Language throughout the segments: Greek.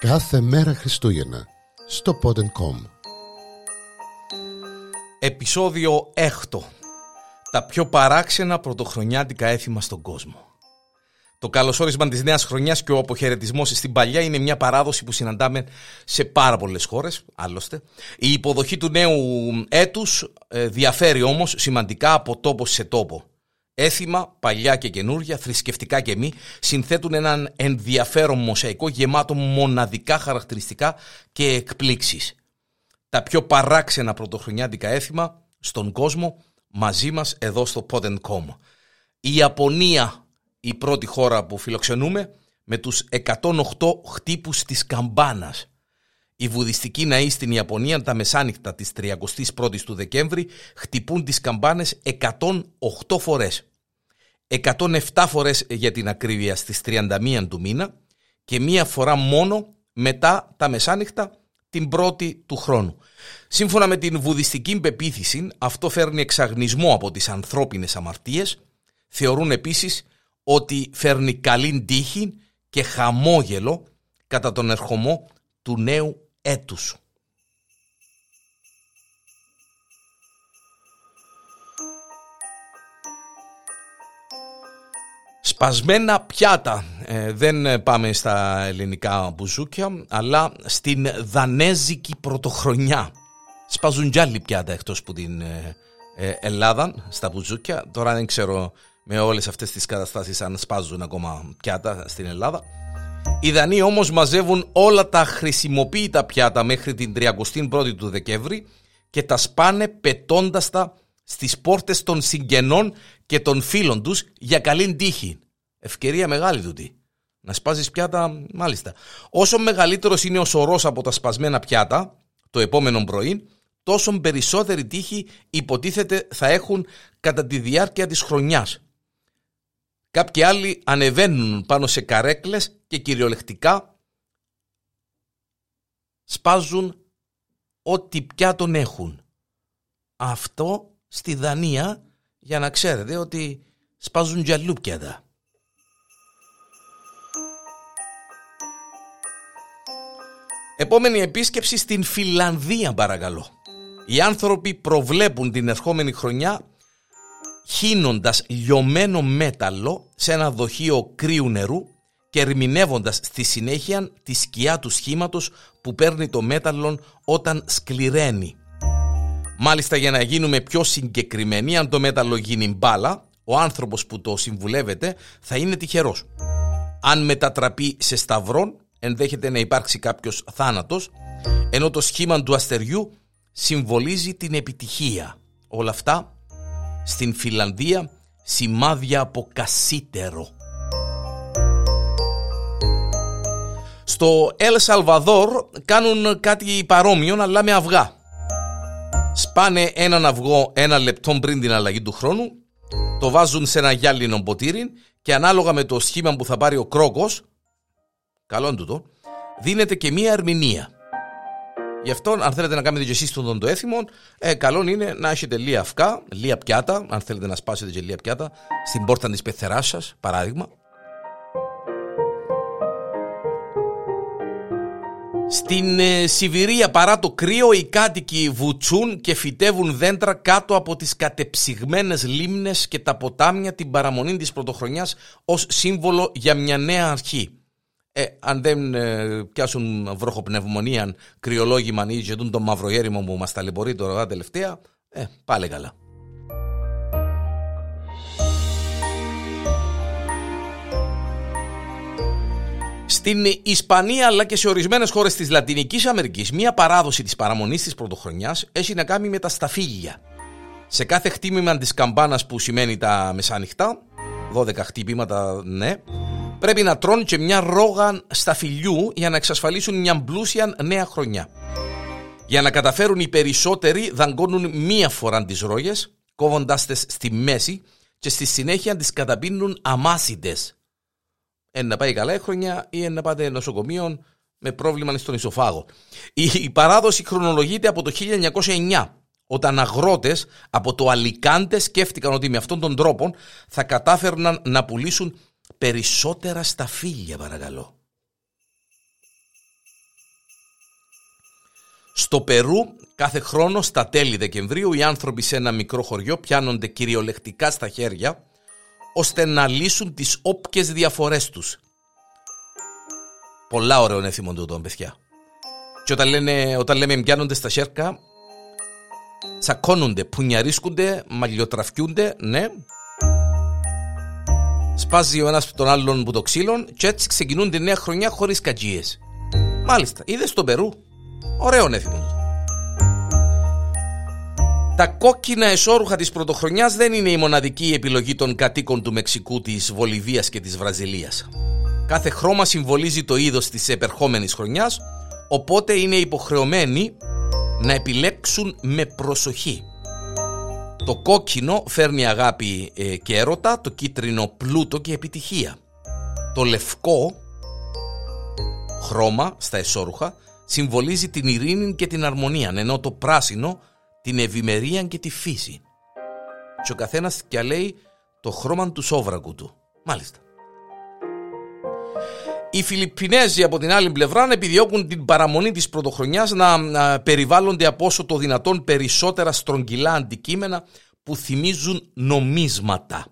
Κάθε μέρα Χριστούγεννα στο Pod.com Επισόδιο 6 Τα πιο παράξενα πρωτοχρονιάτικα έθιμα στον κόσμο το καλωσόρισμα της νέας χρονιάς και ο αποχαιρετισμός στην παλιά είναι μια παράδοση που συναντάμε σε πάρα πολλές χώρες. Άλλωστε, η υποδοχή του νέου έτους ε, διαφέρει όμως σημαντικά από τόπο σε τόπο. Έθιμα, παλιά και καινούρια, θρησκευτικά και μη, συνθέτουν έναν ενδιαφέρον μοσαϊκό γεμάτο μοναδικά χαρακτηριστικά και εκπλήξεις. Τα πιο παράξενα πρωτοχρονιάτικα έθιμα στον κόσμο μαζί μας εδώ στο Pod.com. Η Ιαπωνία η πρώτη χώρα που φιλοξενούμε με τους 108 χτύπους της καμπάνας. Οι βουδιστικοί ναοί στην Ιαπωνία τα μεσάνυχτα της 31ης του Δεκέμβρη χτυπούν τις καμπάνες 108 φορές. 107 φορές για την ακρίβεια στις 31 του μήνα και μία φορά μόνο μετά τα μεσάνυχτα την πρώτη του χρόνου. Σύμφωνα με την βουδιστική πεποίθηση, αυτό φέρνει εξαγνισμό από τις ανθρώπινες αμαρτίες. Θεωρούν επίσης ότι φέρνει καλή τύχη και χαμόγελο κατά τον ερχομό του νέου έτους. Σπασμένα πιάτα. Ε, δεν πάμε στα ελληνικά μπουζούκια, αλλά στην δανέζικη πρωτοχρονιά. Σπάζουν κι άλλοι πιάτα εκτός που την ε, ε, Ελλάδα στα μπουζούκια. Τώρα δεν ξέρω με όλες αυτές τις καταστάσεις αν σπάζουν ακόμα πιάτα στην Ελλάδα. Οι Δανείοι όμως μαζεύουν όλα τα χρησιμοποιητά πιάτα μέχρι την 31η του Δεκέμβρη και τα σπάνε πετώντας τα στις πόρτες των συγγενών και των φίλων τους για καλή τύχη. Ευκαιρία μεγάλη τούτη. Να σπάζεις πιάτα, μάλιστα. Όσο μεγαλύτερος είναι ο σωρός από τα σπασμένα πιάτα, το επόμενο πρωί, τόσο περισσότερη τύχη υποτίθεται θα έχουν κατά τη διάρκεια της χρονιάς. Κάποιοι άλλοι ανεβαίνουν πάνω σε καρέκλες και κυριολεκτικά σπάζουν ό,τι πια τον έχουν. Αυτό στη Δανία για να ξέρετε ότι σπάζουν τζαλούπια Επόμενη επίσκεψη στην Φιλανδία παρακαλώ. Οι άνθρωποι προβλέπουν την ερχόμενη χρονιά χύνοντας λιωμένο μέταλλο σε ένα δοχείο κρύου νερού και ερμηνεύοντας στη συνέχεια τη σκιά του σχήματος που παίρνει το μέταλλο όταν σκληραίνει. Μάλιστα για να γίνουμε πιο συγκεκριμένοι, αν το μέταλλο γίνει μπάλα, ο άνθρωπος που το συμβουλεύεται θα είναι τυχερός. Αν μετατραπεί σε σταυρόν, ενδέχεται να υπάρξει κάποιος θάνατος, ενώ το σχήμα του αστεριού συμβολίζει την επιτυχία. Όλα αυτά στην Φιλανδία σημάδια από κασίτερο. Στο Ελ Σαλβαδόρ κάνουν κάτι παρόμοιο αλλά με αυγά. Σπάνε έναν αυγό ένα λεπτό πριν την αλλαγή του χρόνου, το βάζουν σε ένα γυάλινο ποτήρι και ανάλογα με το σχήμα που θα πάρει ο κρόκος, καλό τούτο, δίνεται και μία ερμηνεία. Γι' αυτό, αν θέλετε να κάνετε και εσείς τον το έθιμο, ε, καλό είναι να έχετε λίγα αυκά, λίγα πιάτα, αν θέλετε να σπάσετε και λίγα πιάτα, στην πόρτα της πεθεράς σας, παράδειγμα. Στην ε, Σιβηρία παρά το κρύο οι κάτοικοι βουτσούν και φυτεύουν δέντρα κάτω από τις κατεψυγμένες λίμνες και τα ποτάμια την παραμονή της πρωτοχρονιάς ως σύμβολο για μια νέα αρχή. Ε, αν δεν ε, πιάσουν βροχοπνευμονία, κρυολόγημα ή και το μαυρογέριμο που μας ταλαιπωρεί τώρα τελευταία, ε, πάλι καλά. Στην Ισπανία αλλά και σε ορισμένες χώρες της Λατινικής Αμερικής, μία παράδοση της παραμονής της πρωτοχρονιάς έχει να κάνει με τα σταφύλια. Σε κάθε χτίμημα της καμπάνας που σημαίνει τα μεσάνυχτα, 12 χτυπήματα, ναι, πρέπει να τρώνε και μια ρόγα σταφυλιού για να εξασφαλίσουν μια πλούσια νέα χρονιά. Για να καταφέρουν οι περισσότεροι δαγκώνουν μία φορά τις ρόγες, κόβοντάς τες στη μέση και στη συνέχεια τις καταπίνουν αμάσιτες. Εν να πάει καλά η χρονιά ή εν να πάτε νοσοκομείο με πρόβλημα στον ισοφάγο. Η, η παράδοση χρονολογείται από το 1909 όταν αγρότες από το Αλικάντε σκέφτηκαν ότι με αυτόν τον τρόπο θα κατάφερναν να πουλήσουν περισσότερα σταφύλια παρακαλώ. Στο Περού κάθε χρόνο στα τέλη Δεκεμβρίου οι άνθρωποι σε ένα μικρό χωριό πιάνονται κυριολεκτικά στα χέρια ώστε να λύσουν τις όποιες διαφορές τους. Πολλά ωραίο έθιμο τούτο, παιδιά. Και όταν, λένε, όταν λέμε πιάνονται στα χέρια, τσακώνονται, πουνιαρίσκονται, μαλλιοτραφιούνται, ναι. Σπάζει ο ένας τον άλλον που το ξύλων και έτσι ξεκινούν τη νέα χρονιά χωρίς κατζίες. Μάλιστα, είδες στο Περού; Ωραίο έθιμο. Τα κόκκινα εσώρουχα της πρωτοχρονιάς δεν είναι η μοναδική επιλογή των κατοίκων του Μεξικού, της Βολιβίας και της Βραζιλίας. Κάθε χρώμα συμβολίζει το είδος της επερχόμενης χρονιάς, οπότε είναι υποχρεωμένοι να επιλέξουν με προσοχή. Το κόκκινο φέρνει αγάπη ε, και έρωτα, το κίτρινο πλούτο και επιτυχία. Το λευκό χρώμα στα εσώρουχα συμβολίζει την ειρήνη και την αρμονία, ενώ το πράσινο την ευημερία και τη φύση. Και ο καθένας και λέει το χρώμα του σόβρακου του. Μάλιστα. Οι Φιλιππινέζοι από την άλλη πλευρά επιδιώκουν την παραμονή της πρωτοχρονιάς να περιβάλλονται από όσο το δυνατόν περισσότερα στρογγυλά αντικείμενα που θυμίζουν νομίσματα.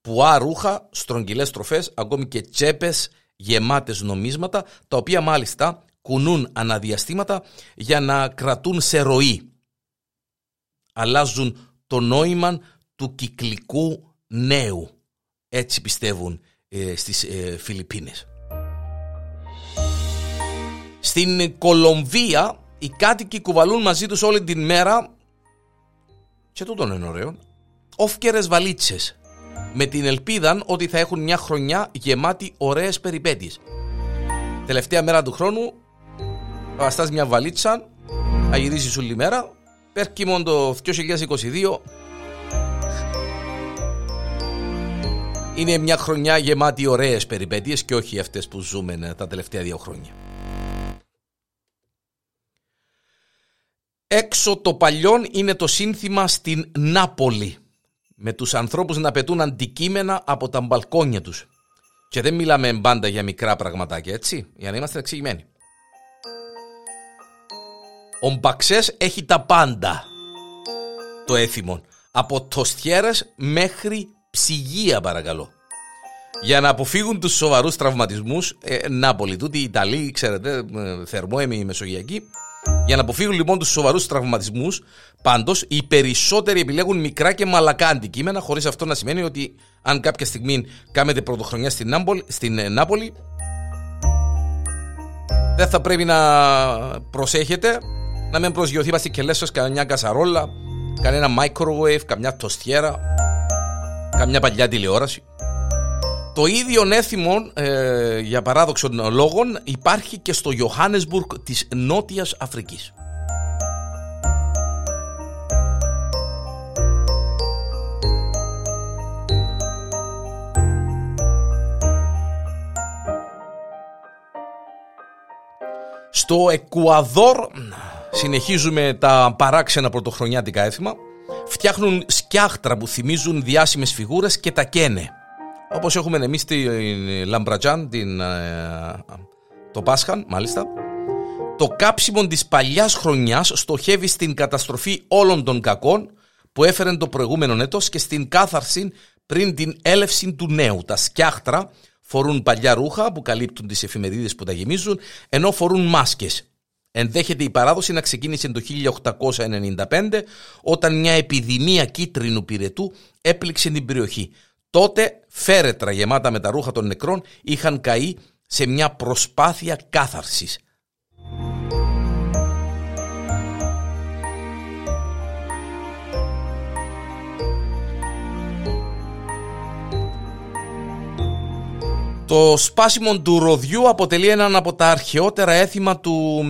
Πουά ρούχα, στρογγυλές τροφές, ακόμη και τσέπες γεμάτες νομίσματα, τα οποία μάλιστα κουνούν αναδιαστήματα για να κρατούν σε ροή αλλάζουν το νόημα του κυκλικού νέου. Έτσι πιστεύουν ε, στις ε, Φιλιππίνες. Στην Κολομβία οι κάτοικοι κουβαλούν μαζί τους όλη την μέρα και τούτον είναι ωραίο όφκερες βαλίτσες με την ελπίδα ότι θα έχουν μια χρονιά γεμάτη ωραίες περιπέτειες. Τελευταία μέρα του χρόνου θα μια βαλίτσα, θα γυρίσεις όλη μέρα Πέρκιμον το 2022 είναι μια χρονιά γεμάτη ωραίες περιπέτειες και όχι αυτές που ζούμε τα τελευταία δύο χρόνια. Έξω το παλιόν είναι το σύνθημα στην Νάπολη με τους ανθρώπους να πετούν αντικείμενα από τα μπαλκόνια τους. Και δεν μιλάμε μπάντα για μικρά πραγματάκια, έτσι, για να είμαστε εξηγημένοι. Ο Μπαξές έχει τα πάντα το έθιμο. Από τοστιέρες μέχρι ψυγεία παρακαλώ. Για να αποφύγουν τους σοβαρούς τραυματισμούς, ε, Νάπολη, τούτη οι Ιταλοί, ξέρετε, ε, θερμόεμοι μεσογειακοί, για να αποφύγουν λοιπόν τους σοβαρούς τραυματισμούς, πάντως οι περισσότεροι επιλέγουν μικρά και μαλακά αντικείμενα, χωρίς αυτό να σημαίνει ότι αν κάποια στιγμή κάνετε πρωτοχρονιά στην Νάπολη, στην ε, Νάπολη δεν θα πρέπει να προσέχετε να μην προσγειωθεί πας και λες κανένα κασαρόλα, κανένα microwave, καμιά τοστιέρα, καμιά παλιά τηλεόραση. Το ίδιο έθιμο ε, για παράδοξων λόγων υπάρχει και στο Johannesburg της Νότιας Αφρικής. Στο Εκουαδόρ συνεχίζουμε τα παράξενα πρωτοχρονιάτικα έθιμα, φτιάχνουν σκιάχτρα που θυμίζουν διάσημες φιγούρες και τα καίνε. Όπως έχουμε εμείς στη Λαμπρατζάν, την, ε, το Πάσχαν μάλιστα. Το κάψιμο της παλιάς χρονιάς στοχεύει στην καταστροφή όλων των κακών που έφεραν το προηγούμενο έτος και στην κάθαρση πριν την έλευση του νέου. Τα σκιάχτρα φορούν παλιά ρούχα που καλύπτουν τις εφημερίδες που τα γεμίζουν, ενώ φορούν μάσκες. Ενδέχεται η παράδοση να ξεκίνησε το 1895 όταν μια επιδημία κίτρινου πυρετού έπληξε την περιοχή. Τότε φέρετρα γεμάτα με τα ρούχα των νεκρών είχαν καεί σε μια προσπάθεια κάθαρσης. Το σπάσιμο του ροδιού αποτελεί έναν από τα αρχαιότερα έθιμα του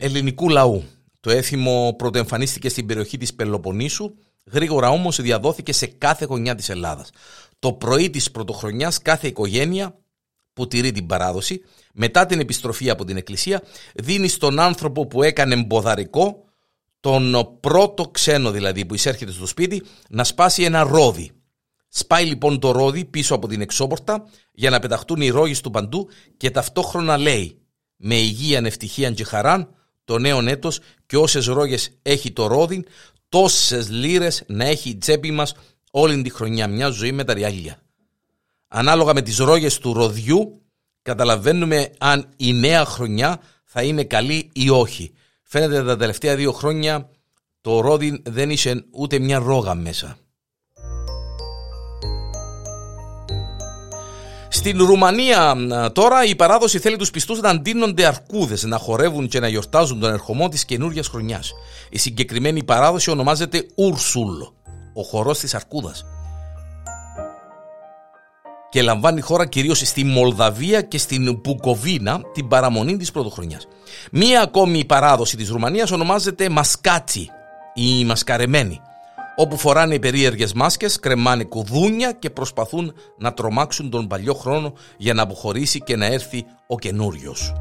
ελληνικού λαού. Το έθιμο πρωτοεμφανίστηκε στην περιοχή της Πελοποννήσου, γρήγορα όμως διαδόθηκε σε κάθε γωνιά της Ελλάδας. Το πρωί της πρωτοχρονιάς κάθε οικογένεια που τηρεί την παράδοση, μετά την επιστροφή από την εκκλησία, δίνει στον άνθρωπο που έκανε μποδαρικό, τον πρώτο ξένο δηλαδή που εισέρχεται στο σπίτι, να σπάσει ένα ρόδι. Σπάει λοιπόν το ρόδι πίσω από την εξώπορτα για να πεταχτούν οι ρόγες του παντού και ταυτόχρονα λέει με υγεία, ευτυχία και χαράν το νέο έτος και όσες ρόγες έχει το ρόδιν, τόσες λίρες να έχει η τσέπη μας όλη τη χρονιά. Μια ζωή με τα ριάλια. Ανάλογα με τις ρόγες του ροδιού, καταλαβαίνουμε αν η νέα χρονιά θα είναι καλή ή όχι. Φαίνεται τα τελευταία δύο χρόνια το ρόδιν δεν είχε ούτε μια ρόγα μέσα. Στην Ρουμανία τώρα η παράδοση θέλει τους πιστούς να αντίνονται αρκούδες, να χορεύουν και να γιορτάζουν τον ερχομό της καινούργιας χρονιάς. Η συγκεκριμένη παράδοση ονομάζεται Ούρσουλ, ο χορός της αρκούδας. Και λαμβάνει χώρα κυρίως στη Μολδαβία και στην Μπουκοβίνα την παραμονή της πρωτοχρονιάς. Μία ακόμη παράδοση της Ρουμανίας ονομάζεται Μασκάτσι, η μασκαρεμένη όπου φοράνε οι περίεργες μάσκες, κρεμάνε κουδούνια και προσπαθούν να τρομάξουν τον παλιό χρόνο για να αποχωρήσει και να έρθει ο καινούριος.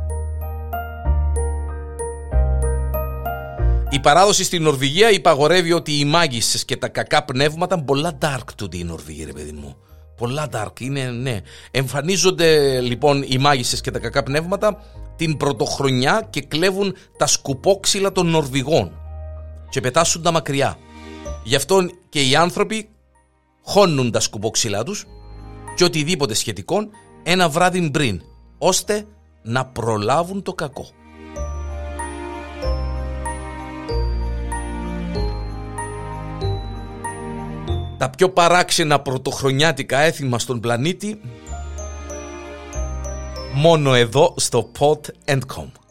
Η παράδοση στην Νορβηγία υπαγορεύει ότι οι μάγισσες και τα κακά πνεύματα πολλά dark του την Νορβηγία ρε παιδί μου. Πολλά dark είναι ναι. Εμφανίζονται λοιπόν οι μάγισσες και τα κακά πνεύματα την πρωτοχρονιά και κλέβουν τα σκουπόξυλα των Νορβηγών και πετάσουν τα μακριά. Γι' αυτό και οι άνθρωποι χώνουν τα σκουπόξυλά τους και οτιδήποτε σχετικό ένα βράδυ πριν, ώστε να προλάβουν το κακό. Τα πιο παράξενα πρωτοχρονιάτικα έθιμα στον πλανήτη μόνο εδώ στο Pod.com.